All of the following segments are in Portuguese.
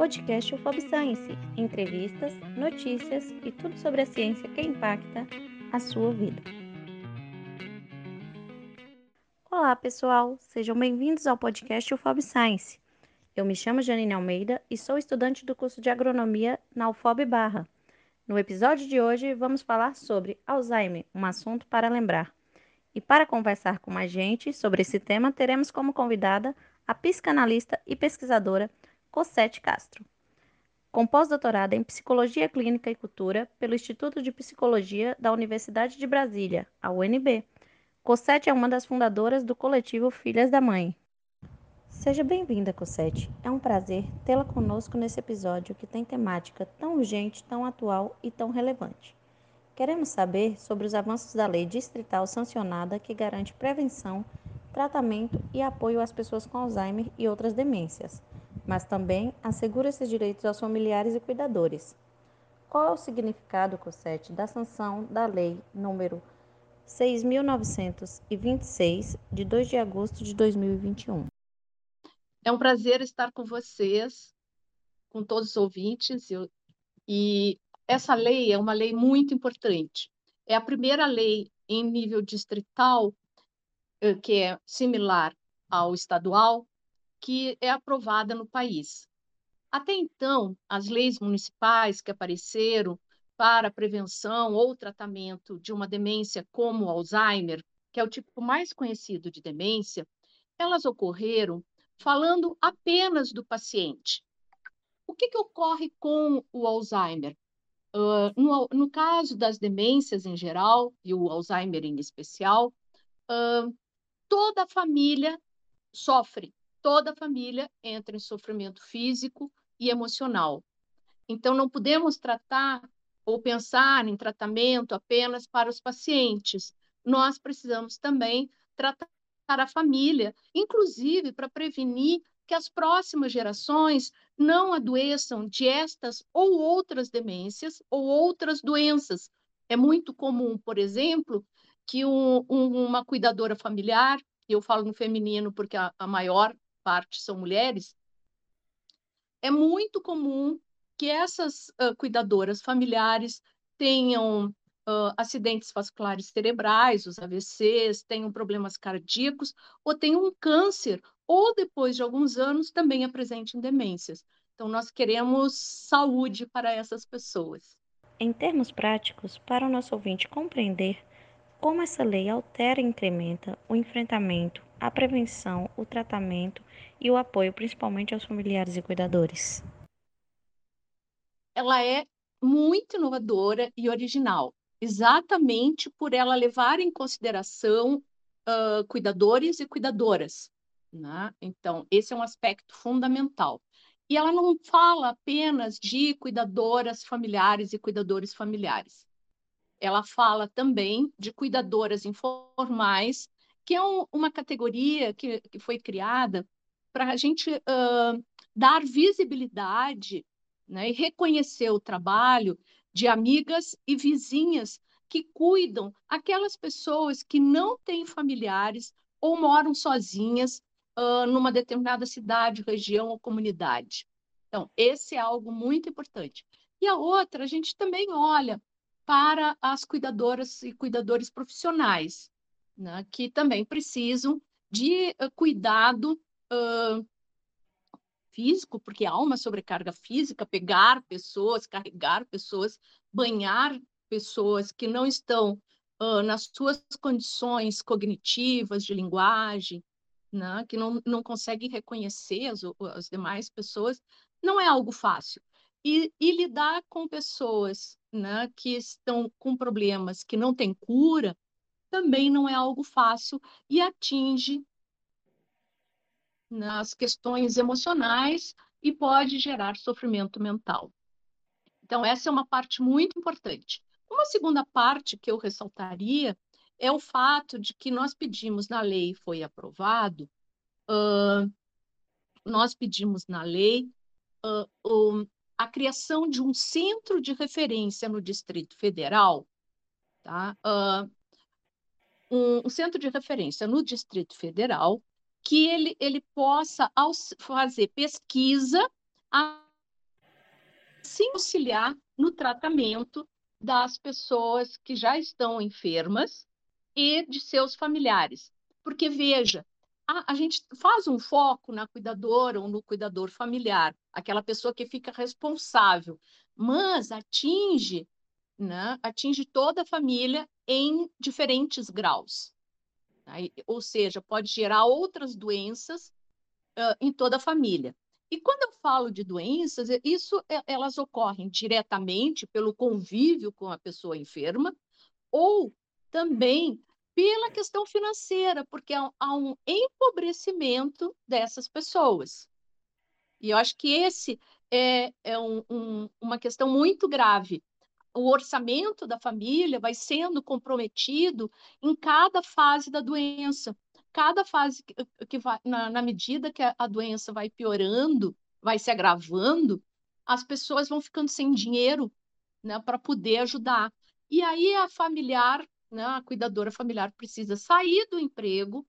podcast UFOB Science, entrevistas, notícias e tudo sobre a ciência que impacta a sua vida. Olá, pessoal, sejam bem-vindos ao podcast UFOB Science. Eu me chamo Janine Almeida e sou estudante do curso de agronomia na UFOB Barra. No episódio de hoje, vamos falar sobre Alzheimer, um assunto para lembrar. E para conversar com mais gente sobre esse tema, teremos como convidada a psicanalista e pesquisadora Cosette Castro. Com pós-doutorado em Psicologia Clínica e Cultura pelo Instituto de Psicologia da Universidade de Brasília, a UNB, Cosette é uma das fundadoras do coletivo Filhas da Mãe. Seja bem-vinda, Cosette. É um prazer tê-la conosco nesse episódio que tem temática tão urgente, tão atual e tão relevante. Queremos saber sobre os avanços da lei distrital sancionada que garante prevenção, tratamento e apoio às pessoas com Alzheimer e outras demências, mas também assegura esses direitos aos familiares e cuidadores. Qual é o significado, Cosette, da sanção da lei número 6.926, de 2 de agosto de 2021? É um prazer estar com vocês, com todos os ouvintes, e essa lei é uma lei muito importante. É a primeira lei em nível distrital, eh, que é similar ao estadual, que é aprovada no país. Até então, as leis municipais que apareceram para prevenção ou tratamento de uma demência como Alzheimer, que é o tipo mais conhecido de demência, elas ocorreram falando apenas do paciente. O que, que ocorre com o Alzheimer? Uh, no, no, caso das demências em geral, e o Alzheimer em especial, uh, toda a família sofre, toda a família entra em sofrimento físico e emocional. Então, não podemos tratar ou pensar em tratamento apenas para os pacientes. Nós precisamos também tratar a família, inclusive para prevenir que as próximas gerações não adoeçam de estas ou outras demências ou outras doenças. É muito comum, por exemplo, que um, um, uma cuidadora familiar, eu falo no feminino porque a, a maior parte são mulheres, é muito comum que essas uh, cuidadoras familiares tenham uh, acidentes vasculares cerebrais, os AVCs, tenham problemas cardíacos ou tenham um câncer ou depois de alguns anos também apresentem demências. Então, nós queremos saúde para essas pessoas. Em termos práticos, para o nosso ouvinte compreender como essa lei altera e incrementa o enfrentamento, a prevenção, o tratamento e o apoio, principalmente aos familiares e cuidadores. Ela é muito inovadora e original, exatamente por ela levar em consideração uh, cuidadores e cuidadoras. Né? Então, esse é um aspecto fundamental. E ela não fala apenas de cuidadoras familiares e cuidadores familiares. Ela fala também de cuidadoras informais, que é um, uma categoria que, que foi criada para a gente uh, dar visibilidade né, e reconhecer o trabalho de amigas e vizinhas que cuidam aquelas pessoas que não têm familiares ou moram sozinhas uh, numa determinada cidade, região ou comunidade. Então, esse é algo muito importante. E a outra, a gente também olha para as cuidadoras e cuidadores profissionais, né, que também precisam de uh, cuidado uh, físico, porque há uma sobrecarga física, pegar pessoas, carregar pessoas, banhar pessoas que não estão uh, nas suas condições cognitivas, de linguagem, né, que não, não consegue reconhecer as, as demais pessoas, não é algo fácil. E, e lidar com pessoas né, que estão com problemas que não têm cura também não é algo fácil e atinge nas questões emocionais e pode gerar sofrimento mental. Então, essa é uma parte muito importante. Uma segunda parte que eu ressaltaria é o fato de que nós pedimos na lei, foi aprovado, uh, nós pedimos na lei uh, um, a criação de um centro de referência no Distrito Federal, tá? Uh, um, um, centro de referência no Distrito Federal que ele, ele possa fazer pesquisa se auxiliar no tratamento das pessoas que já estão enfermas e de seus familiares. Porque, veja, a, a, gente faz um foco na cuidadora ou no cuidador familiar, aquela pessoa que fica responsável, mas atinge, né, atinge toda a família em diferentes graus. Né? Ou seja, pode gerar outras doenças uh, em toda a família. E quando eu falo de doenças, isso é, elas ocorrem diretamente pelo convívio com a pessoa enferma ou também pela questão financeira, porque há um empobrecimento dessas pessoas. E eu acho que esse é, é um, um, uma questão muito grave. O orçamento da família vai sendo comprometido em cada fase da doença. Cada fase que, que vai, na, na medida que a, a doença vai piorando, vai se agravando, as pessoas vão ficando sem dinheiro né, para poder ajudar. E aí a familiar né? A cuidadora familiar precisa sair do emprego,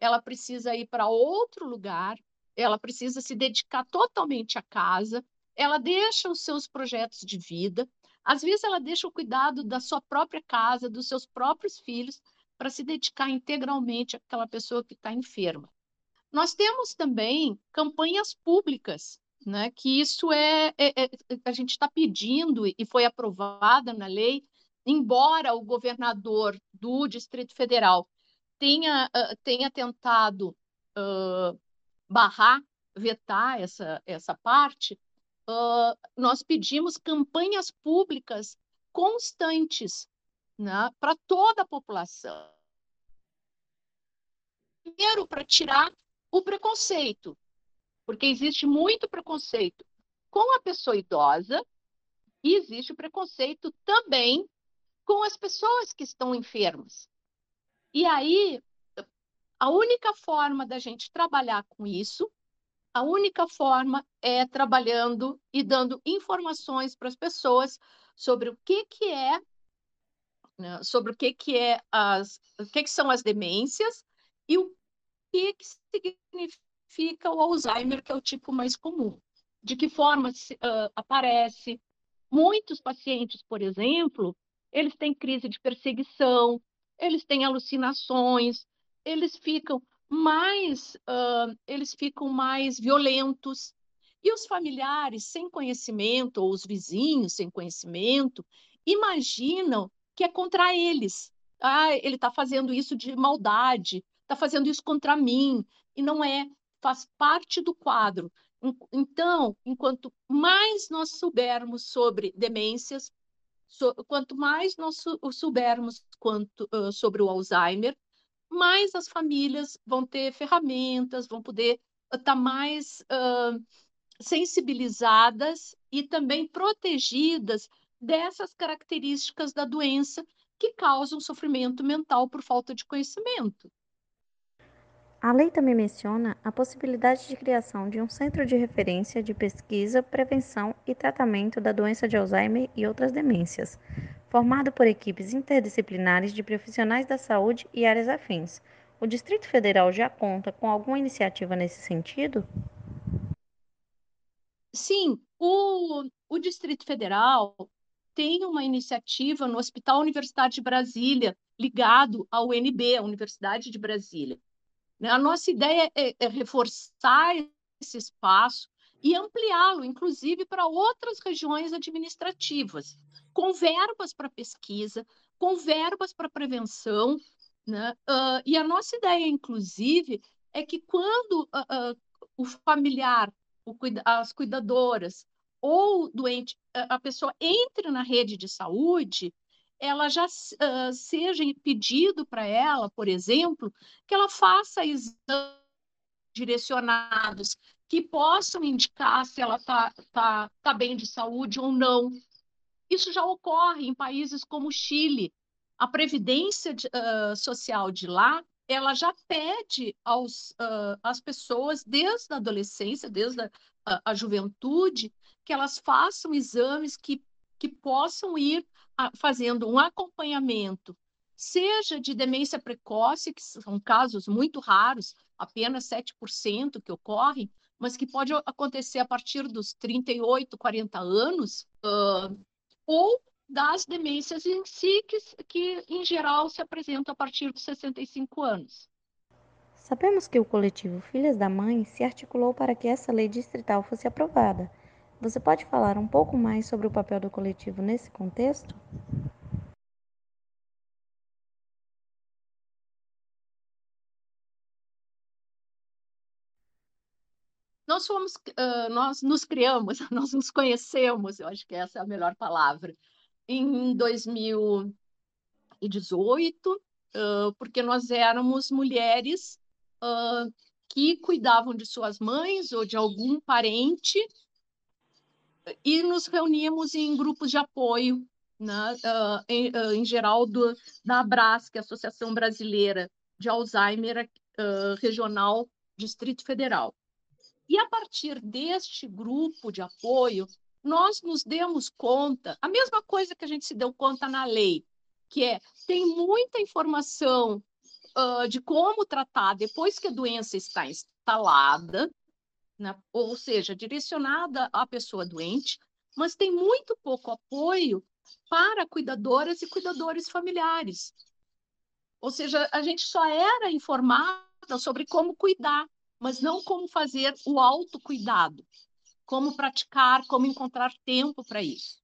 ela precisa ir para outro lugar, ela precisa se dedicar totalmente à casa, ela deixa os seus projetos de vida, às vezes ela deixa o cuidado da sua própria casa, dos seus próprios filhos, para se dedicar integralmente àquela pessoa que está enferma. Nós temos também campanhas públicas, né, que isso é, é, é a gente está pedindo e foi aprovada na lei embora o governador do Distrito Federal tenha, uh, tenha tentado uh, barrar, vetar essa, essa parte, nós pedimos campanhas públicas constantes né, para toda a população. Primeiro, para tirar o preconceito, porque existe muito preconceito com a pessoa idosa e existe o preconceito também com as pessoas que estão enfermas. E aí, a única forma da gente trabalhar com isso, a única forma é trabalhando e dando informações para as pessoas sobre o que, que é, né, sobre o que, que é as, o que, que são as demências e o que, que significa o Alzheimer, que é o tipo mais comum. De que forma uh, aparece. Muitos pacientes, por exemplo, eles têm crise de perseguição, eles têm alucinações, eles ficam mais, uh, eles ficam mais violentos. E os familiares sem conhecimento, ou os vizinhos sem conhecimento, imaginam que é contra eles. Ah, ele está fazendo isso de maldade, está fazendo isso contra mim. E não é, faz parte do quadro. Então, enquanto mais nós soubermos sobre demências, So, quanto mais nós soubermos quanto, uh, sobre o Alzheimer, mais as famílias vão ter ferramentas, vão poder estar uh, tá mais uh, sensibilizadas e também protegidas dessas características da doença que causam sofrimento mental por falta de conhecimento. A lei também menciona a possibilidade de criação de um centro de referência de pesquisa, prevenção e tratamento da doença de Alzheimer e outras demências, formado por equipes interdisciplinares de profissionais da saúde e áreas afins. O Distrito Federal já conta com alguma iniciativa nesse sentido? Sim, o, o Distrito Federal tem uma iniciativa no Hospital Universitário de Brasília, ligado à UNB, a Universidade de Brasília. A nossa ideia é, é reforçar esse espaço e ampliá-lo, inclusive, para outras regiões administrativas, com verbas para pesquisa, com verbas para prevenção. Né? Uh, e a nossa ideia, inclusive, é que quando uh, uh, o familiar, o cuida as cuidadoras ou doente, a pessoa entre na rede de saúde, ela já seja pedido para ela, por exemplo, que ela faça exames direcionados que possam indicar se ela está tá, tá bem de saúde ou não. Isso já ocorre em países como o Chile. A previdência de, uh, social de lá, ela já pede aos, uh, às pessoas, desde a adolescência, desde a, a, a juventude, que elas façam exames que, que possam ir fazendo um acompanhamento, seja de demência precoce, que são casos muito raros, apenas 7% que ocorrem, mas que pode acontecer a partir dos 38, 40 anos, uh, ou das demências em si, que, que em geral se apresentam a partir dos 65 anos. Sabemos que o coletivo Filhas da Mãe se articulou para que essa lei distrital fosse aprovada. Você pode falar um pouco mais sobre o papel do coletivo nesse contexto? Nós fomos, uh, nós nos criamos, nós nos conhecemos, eu acho que essa é a melhor palavra, em 2018, uh, porque nós éramos mulheres uh, que cuidavam de suas mães ou de algum parente e nos reuníamos em grupos de apoio, né, em, em, geral do, da ABRAS, que é a Associação Brasileira de Alzheimer Regional Distrito Federal. E a partir deste grupo de apoio, nós nos demos conta, a mesma coisa que a gente se deu conta na lei, que é tem muita informação uh, de como tratar depois que a doença está instalada, né? ou seja, direcionada à pessoa doente, mas tem muito pouco apoio para cuidadoras e cuidadores familiares. Ou seja, a gente só era informada sobre como cuidar, mas não como fazer o autocuidado, como praticar, como encontrar tempo para isso.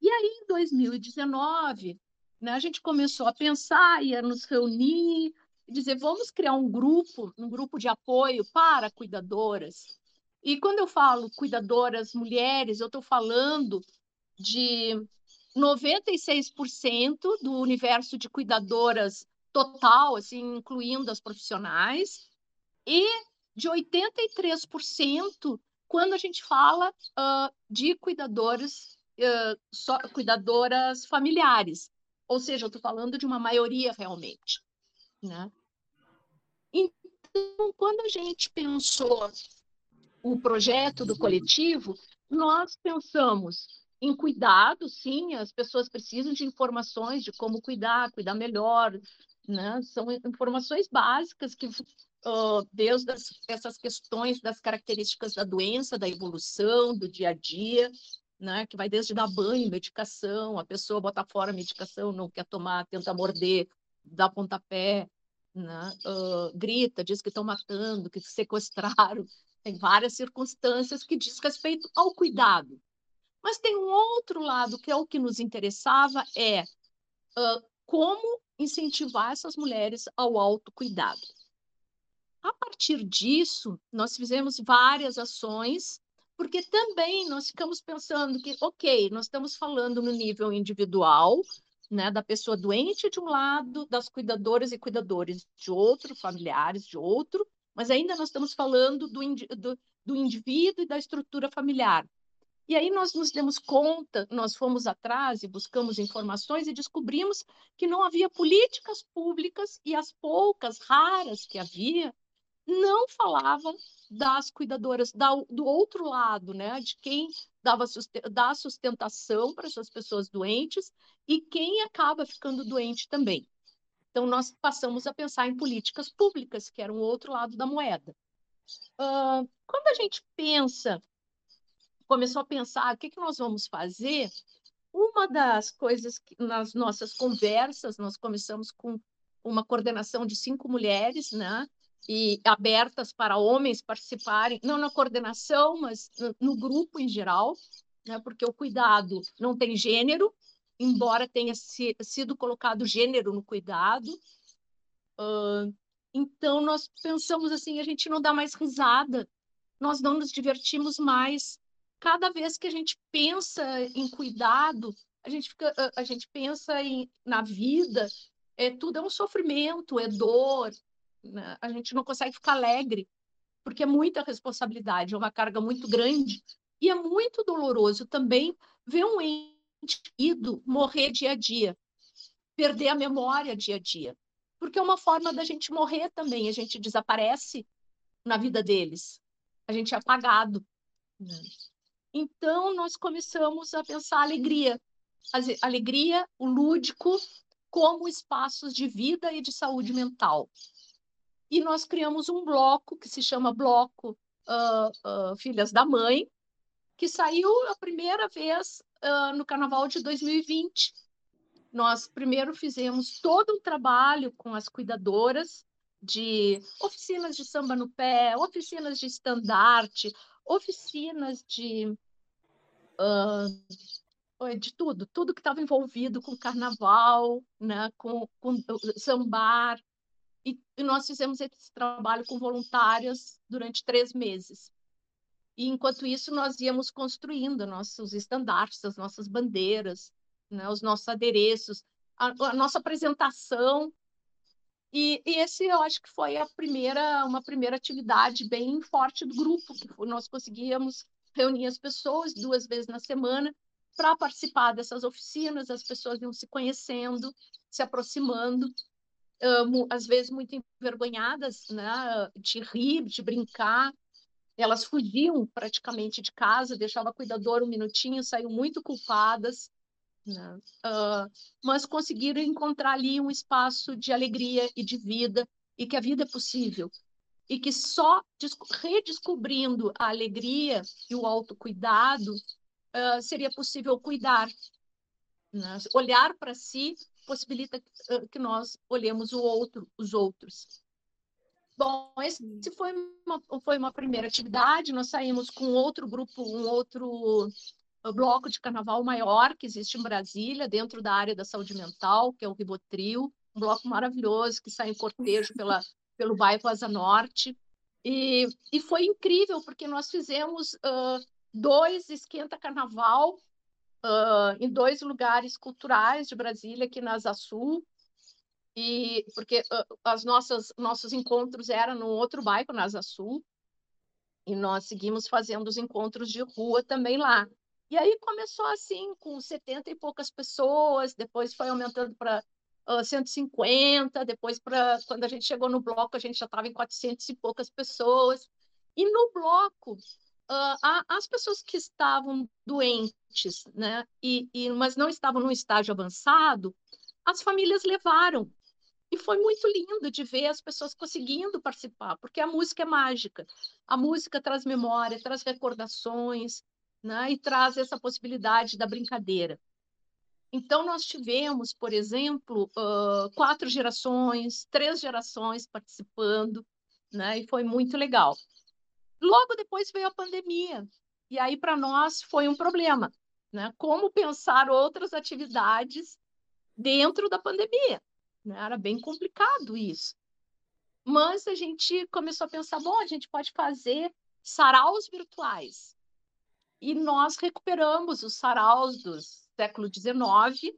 E aí, em 2019, né, a gente começou a pensar, ia nos reunir, e dizer, vamos criar um grupo, um grupo de apoio para cuidadoras. E quando eu falo cuidadoras mulheres, eu estou falando de 96% do universo de cuidadoras total, assim, incluindo as profissionais, e de 83% quando a gente fala uh, de cuidadoras, uh, cuidadoras familiares. Ou seja, eu estou falando de uma maioria realmente. Né? Então, quando a gente pensou o projeto do coletivo, nós pensamos em cuidado, sim, as pessoas precisam de informações de como cuidar, cuidar melhor, né? São informações básicas que, uh, desde as, essas questões das características da doença, da evolução, do dia a dia, né? Que vai desde dar banho, medicação, a pessoa bota fora a medicação, não quer tomar, tenta morder, dá pontapé, né? Uh, grita, diz que estão matando, que sequestraram. Tem várias circunstâncias que diz respeito ao cuidado. Mas tem um outro lado que é o que nos interessava, é uh, como incentivar essas mulheres ao autocuidado. A partir disso, nós fizemos várias ações porque também nós ficamos pensando que, ok, nós estamos falando no nível individual, né, da pessoa doente de um lado, das cuidadoras e cuidadores de outro, familiares de outro, mas ainda nós estamos falando do, do, do indivíduo e da estrutura familiar. E aí nós nos demos conta, nós fomos atrás e buscamos informações e descobrimos que não havia políticas públicas e as poucas, raras que havia, não falavam das cuidadoras, da, do outro lado, né? De quem dava dá sustentação para essas pessoas doentes e quem acaba ficando doente também. Então, nós passamos a pensar em políticas públicas, que era um outro lado da moeda. Uh, quando a gente pensa, começou a pensar o que, que nós vamos fazer, uma das coisas que nas nossas conversas, nós começamos com uma coordenação de cinco mulheres, né? E abertas para homens participarem, não na coordenação, mas no, grupo em geral, né? porque o cuidado não tem gênero, embora tenha si, sido colocado gênero no cuidado. Uh, então, nós pensamos assim: a gente não dá mais risada, nós não nos divertimos mais. Cada vez que a gente pensa em cuidado, a gente, fica, a gente pensa em, na vida, é, tudo é um sofrimento, é dor? A gente não consegue ficar alegre, porque é muita responsabilidade, é uma carga muito grande. E é muito doloroso também ver um ente ido morrer dia a dia, perder a memória dia a dia. Porque é uma forma da gente morrer também, a gente desaparece na vida deles, a gente é apagado. Né? Então, nós começamos a pensar a alegria. A alegria, o lúdico, como espaços de vida e de saúde mental. E nós criamos um bloco que se chama Bloco uh, uh, Filhas da Mãe, que saiu a primeira vez uh, no Carnaval de 2020. Nós primeiro fizemos todo um trabalho com as cuidadoras de oficinas de samba no pé, oficinas de estandarte, oficinas de de tudo, tudo que estava envolvido com carnaval, né, com, com sambar, e, nós fizemos esse trabalho com voluntárias durante três meses. E enquanto isso, nós íamos construindo nossos estandartes, as nossas bandeiras, né, os nossos adereços, a, a nossa apresentação. E, e, esse eu acho que foi a primeira, uma primeira atividade bem forte do grupo, que nós conseguíamos reunir as pessoas duas vezes na semana para participar dessas oficinas, as pessoas iam se conhecendo, se aproximando, às vezes muito envergonhadas, né, de rir, de brincar. Elas fugiam praticamente de casa, deixava a cuidadora um minutinho, saíam muito culpadas, né? uh, mas conseguiram encontrar ali um espaço de alegria e de vida, e que a vida é possível, e que só redescobrindo a alegria e o autocuidado uh, seria possível cuidar. Né? Olhar para si possibilita que nós olhemos o outro, os outros. Bom, esse foi uma, foi uma primeira atividade. Nós saímos com outro grupo, um outro bloco de carnaval maior que existe em Brasília, dentro da área da saúde mental, que é o Ribotril, um bloco maravilhoso que sai em cortejo pela, pelo bairro Asa Norte. E, e foi incrível, porque nós fizemos uh, dois esquenta carnaval uh, em dois lugares culturais de Brasília, aqui na Sul, e porque uh, as nossas nossos encontros eram no outro bairro, na Sul, e nós seguimos fazendo os encontros de rua também lá. E aí começou assim, com 70 e poucas pessoas, depois foi aumentando para uh, 150, depois para quando a gente chegou no bloco, a gente já estava em 400 e poucas pessoas. E no bloco, uh, as pessoas que estavam doentes, né, e, e, mas não estavam no estágio avançado, as famílias levaram. E foi muito lindo de ver as pessoas conseguindo participar, porque a música é mágica. A música traz memória, traz recordações, né, e traz essa possibilidade da brincadeira. Então, nós tivemos, por exemplo, uh, quatro gerações, três gerações participando, né, e foi muito legal. Logo depois veio a pandemia, e aí para nós foi um problema, né? Como pensar outras atividades dentro da pandemia? Né? Era bem complicado isso. Mas a gente começou a pensar, bom, a gente pode fazer saraus virtuais. E nós recuperamos os saraus do século XIX,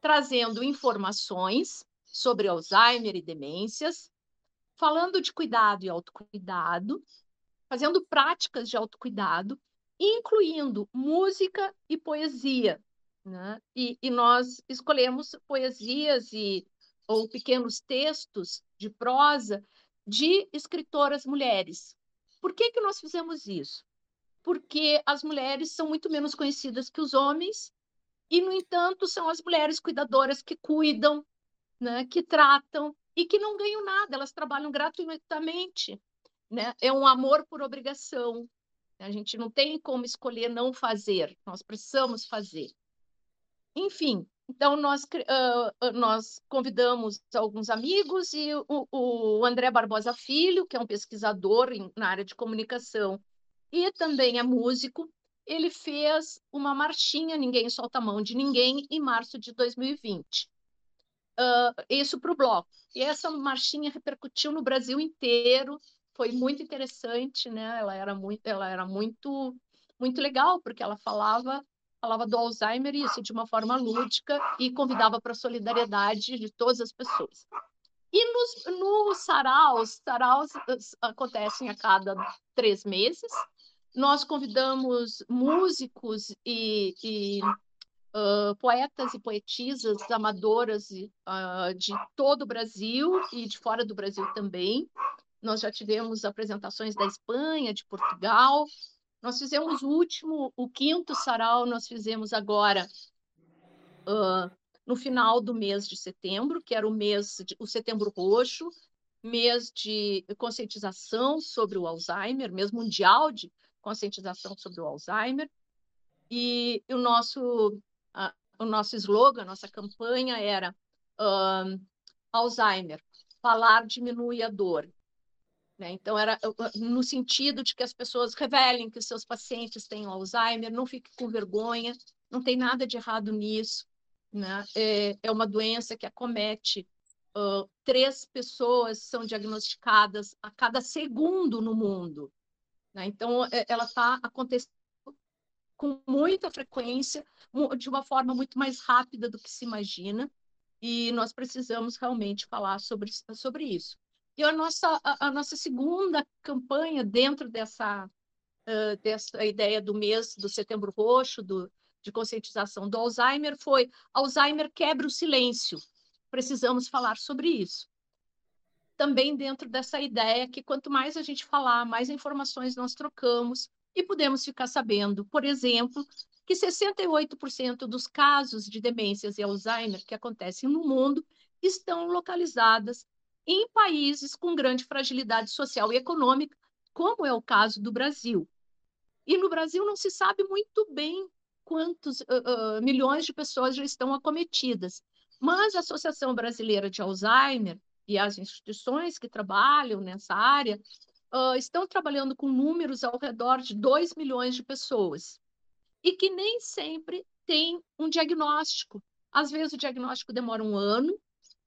trazendo informações sobre Alzheimer e demências, falando de cuidado e autocuidado, fazendo práticas de autocuidado, incluindo música e poesia. Né? E, e nós escolhemos poesias e ou pequenos textos de prosa de escritoras mulheres. Por que, que nós fizemos isso? Porque as mulheres são muito menos conhecidas que os homens, e, no entanto, são as mulheres cuidadoras que cuidam, né, que tratam e que não ganham nada, elas trabalham gratuitamente né? É um amor por obrigação. A gente não tem como escolher não fazer, nós precisamos fazer. Enfim, então nós, uh, nós convidamos alguns amigos e o, o, André Barbosa Filho, que é um pesquisador em, na área de comunicação e também é músico, ele fez uma marchinha Ninguém Solta a Mão de Ninguém em março de 2020. Uh, isso para o bloco. E essa marchinha repercutiu no Brasil inteiro, foi muito interessante, né? Ela era muito, ela era muito, muito legal porque ela falava falava do Alzheimer isso de uma forma lúdica e convidava para a solidariedade de todas as pessoas. E nos, no saraus, saraus acontecem a cada três meses. Nós convidamos músicos e, e uh, poetas e poetisas amadoras uh, de todo o Brasil e de fora do Brasil também nós já tivemos apresentações da Espanha, de Portugal. Nós fizemos o último, o quinto sarau, nós fizemos agora uh, no final do mês de setembro, que era o mês, de, o setembro roxo, mês de conscientização sobre o Alzheimer, mês mundial de conscientização sobre o Alzheimer. E o nosso, o nosso slogan, a nossa campanha era uh, Alzheimer, falar diminui a dor. Né? Então, era no sentido de que as pessoas revelem que os seus pacientes têm Alzheimer, não fiquem com vergonha, não tem nada de errado nisso. Né? É, é uma doença que acomete uh, três pessoas são diagnosticadas a cada segundo no mundo. Né? Então, é, ela está acontecendo com muita frequência, de uma forma muito mais rápida do que se imagina, e nós precisamos realmente falar sobre, sobre isso. E a nossa, a, a nossa segunda campanha dentro dessa, uh, dessa ideia do mês do Setembro Roxo, do, de conscientização do Alzheimer, foi Alzheimer quebra o silêncio. Precisamos falar sobre isso. Também dentro dessa ideia que quanto mais a gente falar, mais informações nós trocamos e podemos ficar sabendo, por exemplo, que 68% dos casos de demências e Alzheimer que acontecem no mundo estão localizadas em países com grande fragilidade social e econômica, como é o caso do Brasil. E no Brasil não se sabe muito bem quantos uh, uh, milhões de pessoas já estão acometidas. Mas a Associação Brasileira de Alzheimer e as instituições que trabalham nessa área uh, estão trabalhando com números ao redor de 2 milhões de pessoas e que nem sempre tem um diagnóstico. Às vezes o diagnóstico demora um ano,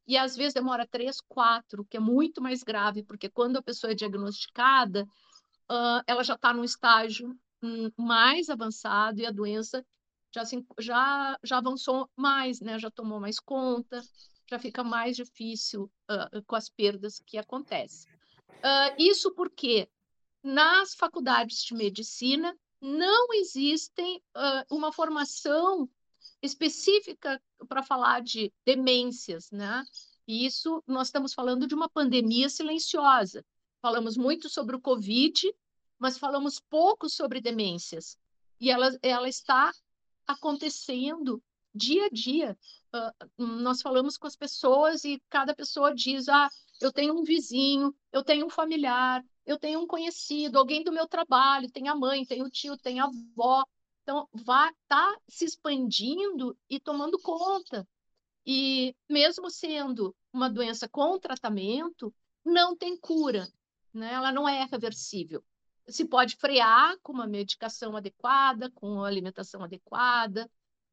e às vezes demora três, quatro, que é muito mais grave, porque quando a pessoa é diagnosticada, uh, ela já está num estágio um, mais avançado e a doença já, se, já, já avançou mais, né? já tomou mais conta, já fica mais difícil uh, com as perdas que acontecem. Uh, isso porque nas faculdades de medicina não existem uma formação específica para falar de demências, né? E isso nós estamos falando de uma pandemia silenciosa. Falamos muito sobre o Covid, mas falamos pouco sobre demências. E ela, ela está acontecendo dia a dia. Uh, nós falamos com as pessoas e cada pessoa diz: ah, eu tenho um vizinho, eu tenho um familiar, eu tenho um conhecido, alguém do meu trabalho, tem a mãe, tem o tio, tem a avó, então, vai tá se expandindo e tomando conta. E mesmo sendo uma doença com tratamento, não tem cura, né? ela não é reversível. Se pode frear com uma medicação adequada, com alimentação adequada,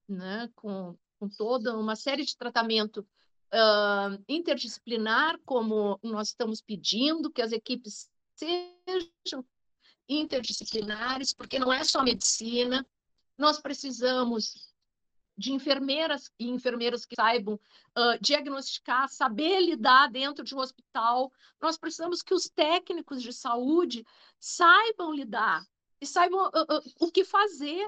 né? com, com toda uma série de tratamento uh, interdisciplinar, como nós estamos pedindo, que as equipes sejam interdisciplinares, porque não é só medicina, nós precisamos de enfermeiras e enfermeiros que saibam uh, diagnosticar, saber lidar dentro de um hospital. Nós precisamos que os técnicos de saúde saibam lidar e saibam uh, uh, o que fazer,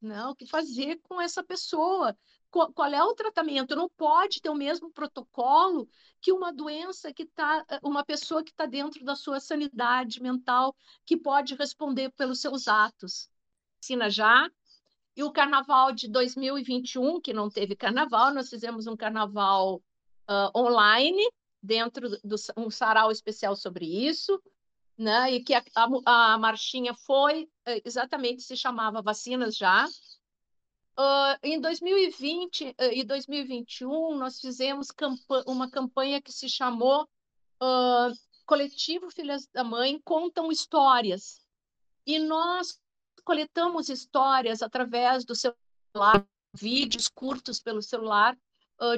né? o que fazer com essa pessoa. Qual, é o tratamento? Não pode ter o mesmo protocolo que uma doença que está, uma pessoa que está dentro da sua sanidade mental, que pode responder pelos seus atos. Ensina já, e o carnaval de 2021, que não teve carnaval, nós fizemos um carnaval uh, online, dentro do um sarau especial sobre isso, né? E que a, a, a marchinha foi exatamente se chamava Vacinas Já. Uh, em 2020 uh, e 2021, nós fizemos campa uma campanha que se chamou uh, Coletivo Filhas da Mãe Contam Histórias. E nós coletamos histórias através do celular, vídeos curtos pelo celular,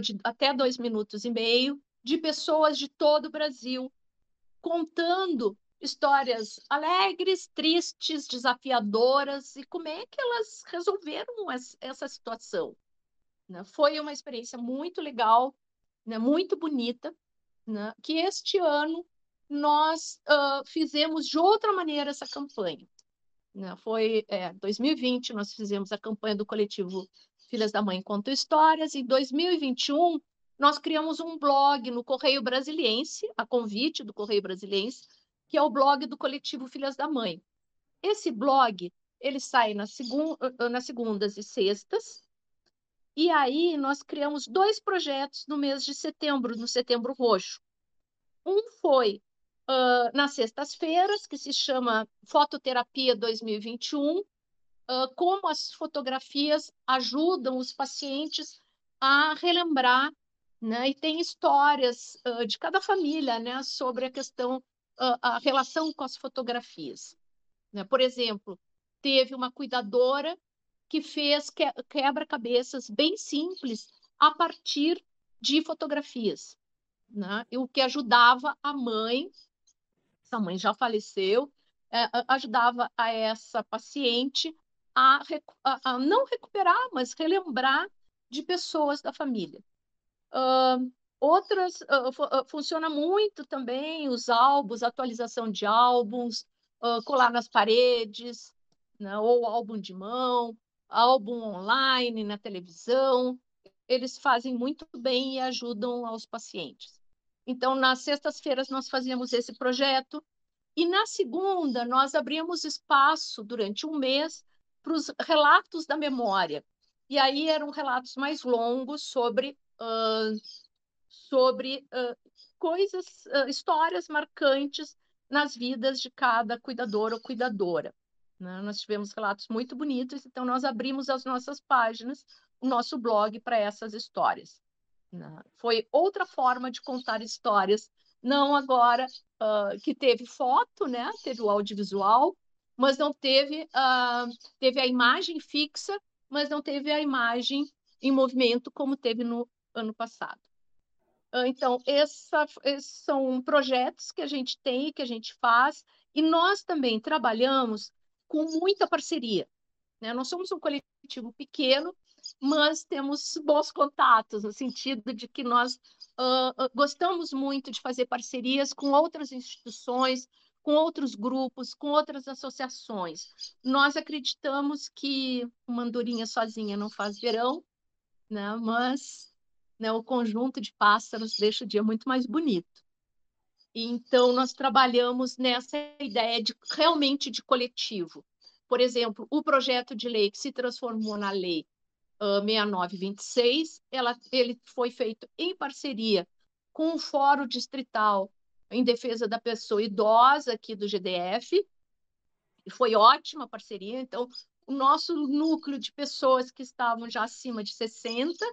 de até dois minutos e meio, de pessoas de todo o Brasil, contando histórias alegres, tristes, desafiadoras e como é que elas resolveram essa situação. Né? Foi uma experiência muito legal, né? muito bonita, né? que este ano nós fizemos de outra maneira essa campanha. Né? Foi é, 2020, nós fizemos a campanha do coletivo Filhas da Mãe Contam Histórias, e em 2021 nós criamos um blog no Correio Brasiliense, a convite do Correio Brasiliense, que é o blog do coletivo Filhas da Mãe. Esse blog, ele sai nas, segun nas segundas e sextas, e aí nós criamos dois projetos no mês de setembro, no Setembro Roxo. Um foi uh, nas sextas-feiras, que se chama Fototerapia 2021, uh, como as fotografias ajudam os pacientes a relembrar, né? E tem histórias uh, de cada família, né, sobre a questão, a relação com as fotografias. Né? Por exemplo, teve uma cuidadora que fez que, quebra-cabeças bem simples a partir de fotografias, né? o que ajudava a mãe essa mãe já faleceu, é, ajudava a essa paciente a, a, a, não recuperar, mas relembrar de pessoas da família. Uh, outras, uh, funciona muito também os álbuns, atualização de álbuns, uh, colar nas paredes, né, ou álbum de mão, álbum online, na televisão. Eles fazem muito bem e ajudam aos pacientes. Então, nas sextas-feiras, nós fazíamos esse projeto, e na segunda, nós abrimos espaço durante um mês para os relatos da memória. E aí eram relatos mais longos sobre, uh, sobre uh, coisas, uh, histórias marcantes nas vidas de cada cuidador ou cuidadora. Né? Nós tivemos relatos muito bonitos, então nós abrimos as nossas páginas, o nosso blog para essas histórias. Né? Foi outra forma de contar histórias, não agora uh, que teve foto, né? teve o audiovisual, mas não teve, uh, teve a imagem fixa, mas não teve a imagem em movimento como teve no ano passado. Uh, então, essa, esses são projetos que a gente tem, que a gente faz, e nós também trabalhamos com muita parceria. Né? Nós somos um coletivo pequeno, mas temos bons contatos, no sentido de que nós uh, gostamos muito de fazer parcerias com outras instituições, com outros grupos, com outras associações. Nós acreditamos que uma andorinha sozinha não faz verão, né? mas né, o conjunto de pássaros deixa o dia muito mais bonito. Então, nós trabalhamos nessa ideia de realmente de coletivo. Por exemplo, o projeto de lei que se transformou na lei uh, 6926, ela, ele foi feito em parceria com o Fórum Distrital em Defesa da Pessoa Idosa aqui do GDF, e foi ótima parceria. Então, o nosso núcleo de pessoas que estavam já acima de 60,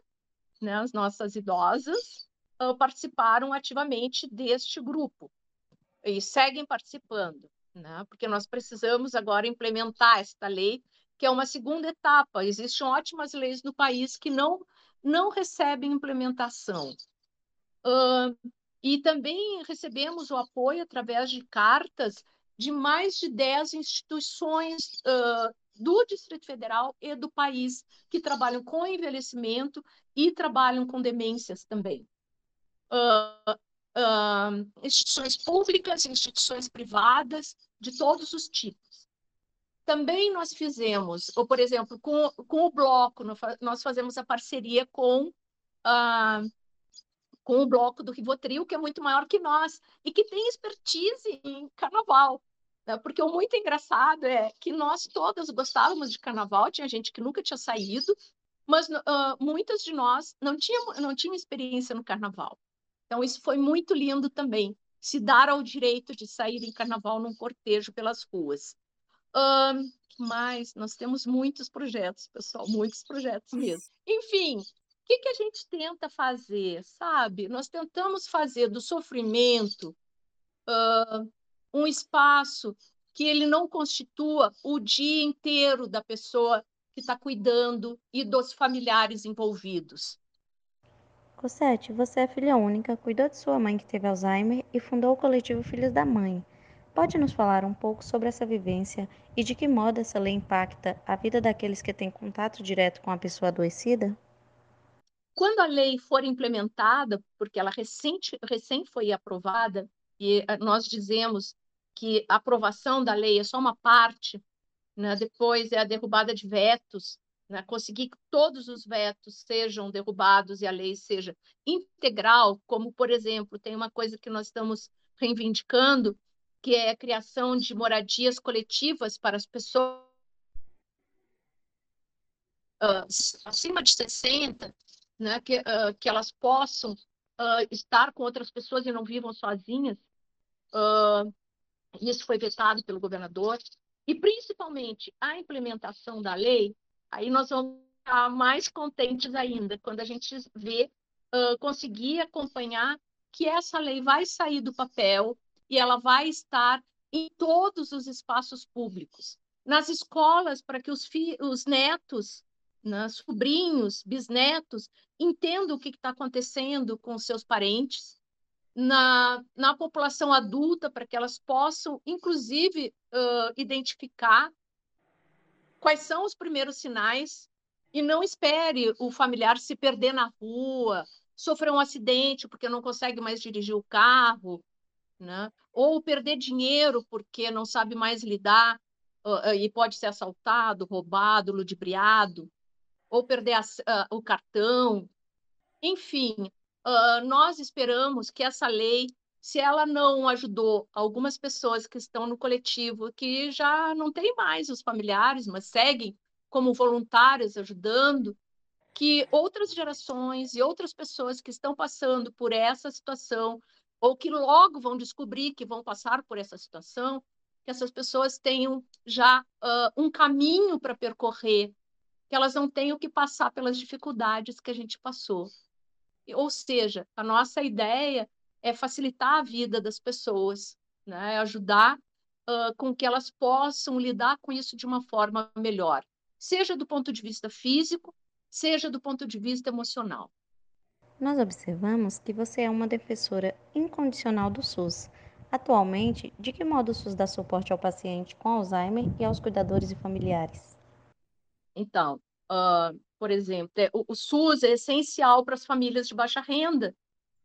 né, as nossas idosas, uh, participaram ativamente deste grupo e seguem participando, né, porque nós precisamos agora implementar esta lei que é uma segunda etapa. Existem ótimas leis no país que não, não recebem implementação. Uh, e também recebemos o apoio através de cartas de mais de 10 instituições uh, do Distrito Federal e do país que trabalham com envelhecimento e trabalham com demências também. Uh, uh, instituições públicas, instituições privadas, de todos os tipos. Também nós fizemos, ou por exemplo, com, com o bloco, nós fazemos a parceria com, uh, com o bloco do Rivotril, que é muito maior que nós, e que tem expertise em carnaval. Né? Porque o muito engraçado é que nós todas gostávamos de carnaval, tinha gente que nunca tinha saído, mas uh, muitas de nós não tinham, não tinham experiência no carnaval. Então, isso foi muito lindo também, se dar ao direito de sair em carnaval num cortejo pelas ruas. Um, mas nós temos muitos projetos, pessoal, muitos projetos mesmo. Enfim, o que, que a gente tenta fazer, sabe? Nós tentamos fazer do sofrimento uh, um espaço que ele não constitua o dia inteiro da pessoa que está cuidando e dos familiares envolvidos. Cosette, você é filha única, cuidou de sua mãe que teve Alzheimer e fundou o coletivo Filhos da Mãe. Pode nos falar um pouco sobre essa vivência e de que modo essa lei impacta a vida daqueles que têm contato direto com a pessoa adoecida? Quando a lei for implementada, porque ela recente, recém foi aprovada, e eh, nós dizemos que a aprovação da lei é só uma parte, né? depois é a derrubada de vetos, né? conseguir que todos os vetos sejam derrubados e a lei seja integral, como, por exemplo, tem uma coisa que nós estamos reivindicando, que é a criação de moradias coletivas para as pessoas uh, acima de 60, né, que, uh, que elas possam uh, estar com outras pessoas e não vivam sozinhas. Isso foi vetado pelo governador. E, principalmente, a implementação da lei, aí nós vamos ficar mais contentes ainda, quando a gente vê, conseguir acompanhar que essa lei vai sair do papel e ela vai estar em todos os espaços públicos. Nas escolas, para que os, os netos, né, sobrinhos, bisnetos, entendam o que está acontecendo com seus parentes, na, na população adulta, para que elas possam, inclusive, uh, identificar quais são os primeiros sinais e não espere o familiar se perder na rua, sofrer um acidente porque não consegue mais dirigir o carro, né? ou perder dinheiro porque não sabe mais lidar e pode ser assaltado, roubado, ludibriado, ou perder a, uh, o cartão. Enfim, uh, nós esperamos que essa lei, se ela não ajudou algumas pessoas que estão no coletivo, que já não tem mais os familiares, mas seguem como voluntários ajudando, que outras gerações e outras pessoas que estão passando por essa situação ou que logo vão descobrir que vão passar por essa situação, que essas pessoas tenham já uh, um caminho para percorrer, que elas não tenham que passar pelas dificuldades que a gente passou. Ou seja, a nossa ideia é facilitar a vida das pessoas, né? ajudar uh, com que elas possam lidar com isso de uma forma melhor, seja do ponto de vista físico, seja do ponto de vista emocional. Nós observamos que você é uma defensora incondicional do SUS. Atualmente, de que modo o SUS dá suporte ao paciente com Alzheimer e aos cuidadores e familiares? Então, uh, por exemplo, é, o, o SUS é essencial para as famílias de baixa renda,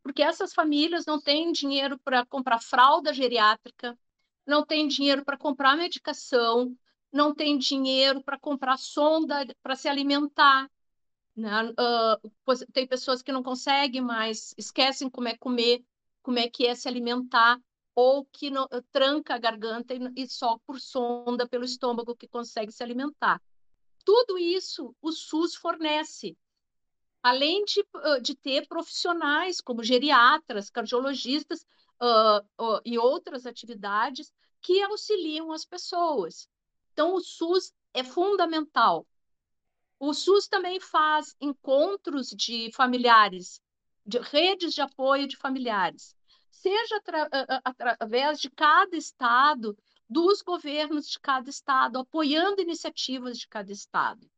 porque essas famílias não têm dinheiro para comprar fralda geriátrica, não têm dinheiro para comprar medicação, não têm dinheiro para comprar sonda para se alimentar. Né? Uh, tem pessoas que não conseguem mais, esquecem como é comer, como é que é se alimentar, ou que não, tranca a garganta e, e só por sonda pelo estômago que consegue se alimentar. Tudo isso o SUS fornece, além de, de ter profissionais como geriatras, cardiologistas uh, uh, e outras atividades que auxiliam as pessoas. Então, o SUS é fundamental. O SUS também faz encontros de familiares, de redes de apoio de familiares, seja atra através de cada estado dos governos de cada estado, apoiando iniciativas de cada estado.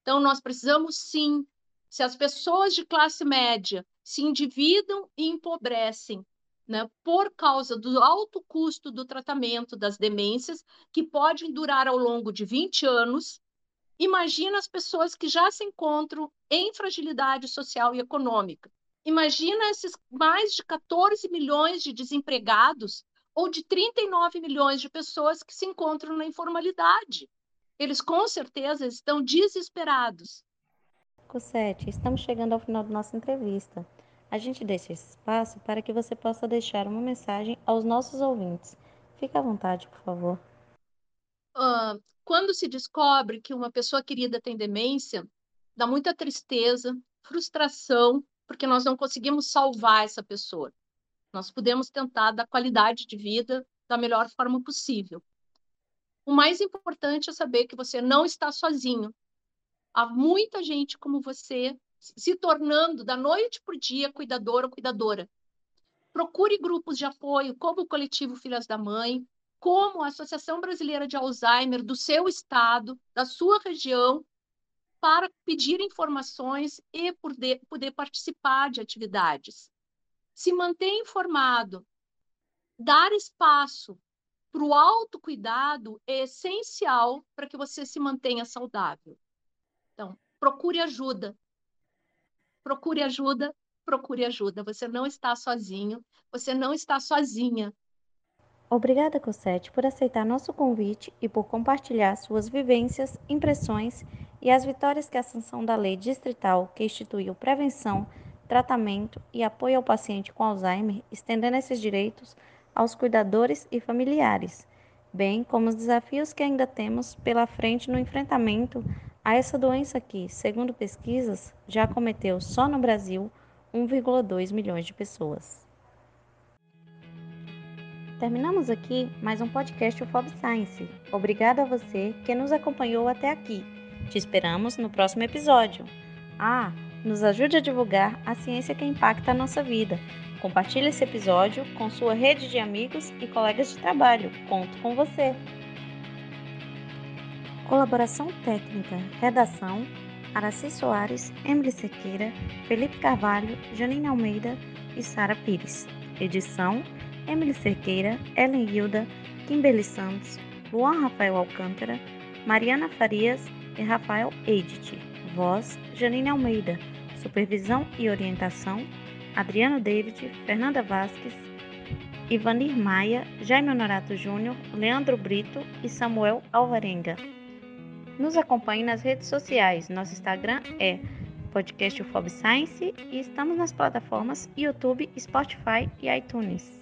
Então, nós precisamos sim, se as pessoas de classe média se endividam e empobrecem né, por causa do alto custo do tratamento das demências, que podem durar ao longo de 20 anos, imagina as pessoas que já se encontram em fragilidade social e econômica. Imagina esses mais de 14 milhões de desempregados ou de 39 milhões de pessoas que se encontram na informalidade. Eles com certeza estão desesperados. Cosette, estamos chegando ao final da nossa entrevista. A gente deixa esse espaço para que você possa deixar uma mensagem aos nossos ouvintes. Fique à vontade, por favor. Uh, quando se descobre que uma pessoa querida tem demência, dá muita tristeza, frustração, porque nós não conseguimos salvar essa pessoa. Nós podemos tentar dar qualidade de vida da melhor forma possível. O mais importante é saber que você não está sozinho. Há muita gente como você se tornando da noite para o dia cuidador ou cuidadora. Procure grupos de apoio, como o Coletivo Filhas da Mãe, como a Associação Brasileira de Alzheimer do seu estado, da sua região, para pedir informações e poder, poder participar de atividades se manter informado, dar espaço para o autocuidado é essencial para que você se mantenha saudável. Então, procure ajuda. Procure ajuda, procure ajuda. Você não está sozinho, você não está sozinha. Obrigada, Cosette, por aceitar nosso convite e por compartilhar suas vivências, impressões e as vitórias que a sanção da lei distrital que instituiu prevenção tratamento e apoio ao paciente com Alzheimer, estendendo esses direitos aos cuidadores e familiares, bem como os desafios que ainda temos pela frente no enfrentamento a essa doença que, segundo pesquisas, já cometeu só no Brasil 1,2 milhões de pessoas. Terminamos aqui mais um podcast UFOB Science. Obrigado a você que nos acompanhou até aqui. Te esperamos no próximo episódio. Ah, nos ajude a divulgar a ciência que impacta a nossa vida. Compartilhe esse episódio com sua rede de amigos e colegas de trabalho. Conto com você. Colaboração técnica, redação, Araci Soares, Emily Sequeira, Felipe Carvalho, Janine Almeida e Sara Pires. Edição, Emily Cerqueira, Ellen Hilda, Kimberly Santos, Luan Rafael Alcântara, Mariana Farias e Rafael Edit. Voz, Janine Almeida. Supervisão e orientação, Adriano David, Fernanda Vasques, Ivanir Maia, Jaime Honorato Júnior, Leandro Brito e Samuel Alvarenga. Nos acompanhe nas redes sociais. Nosso Instagram é podcast Science e estamos nas plataformas YouTube, Spotify e iTunes.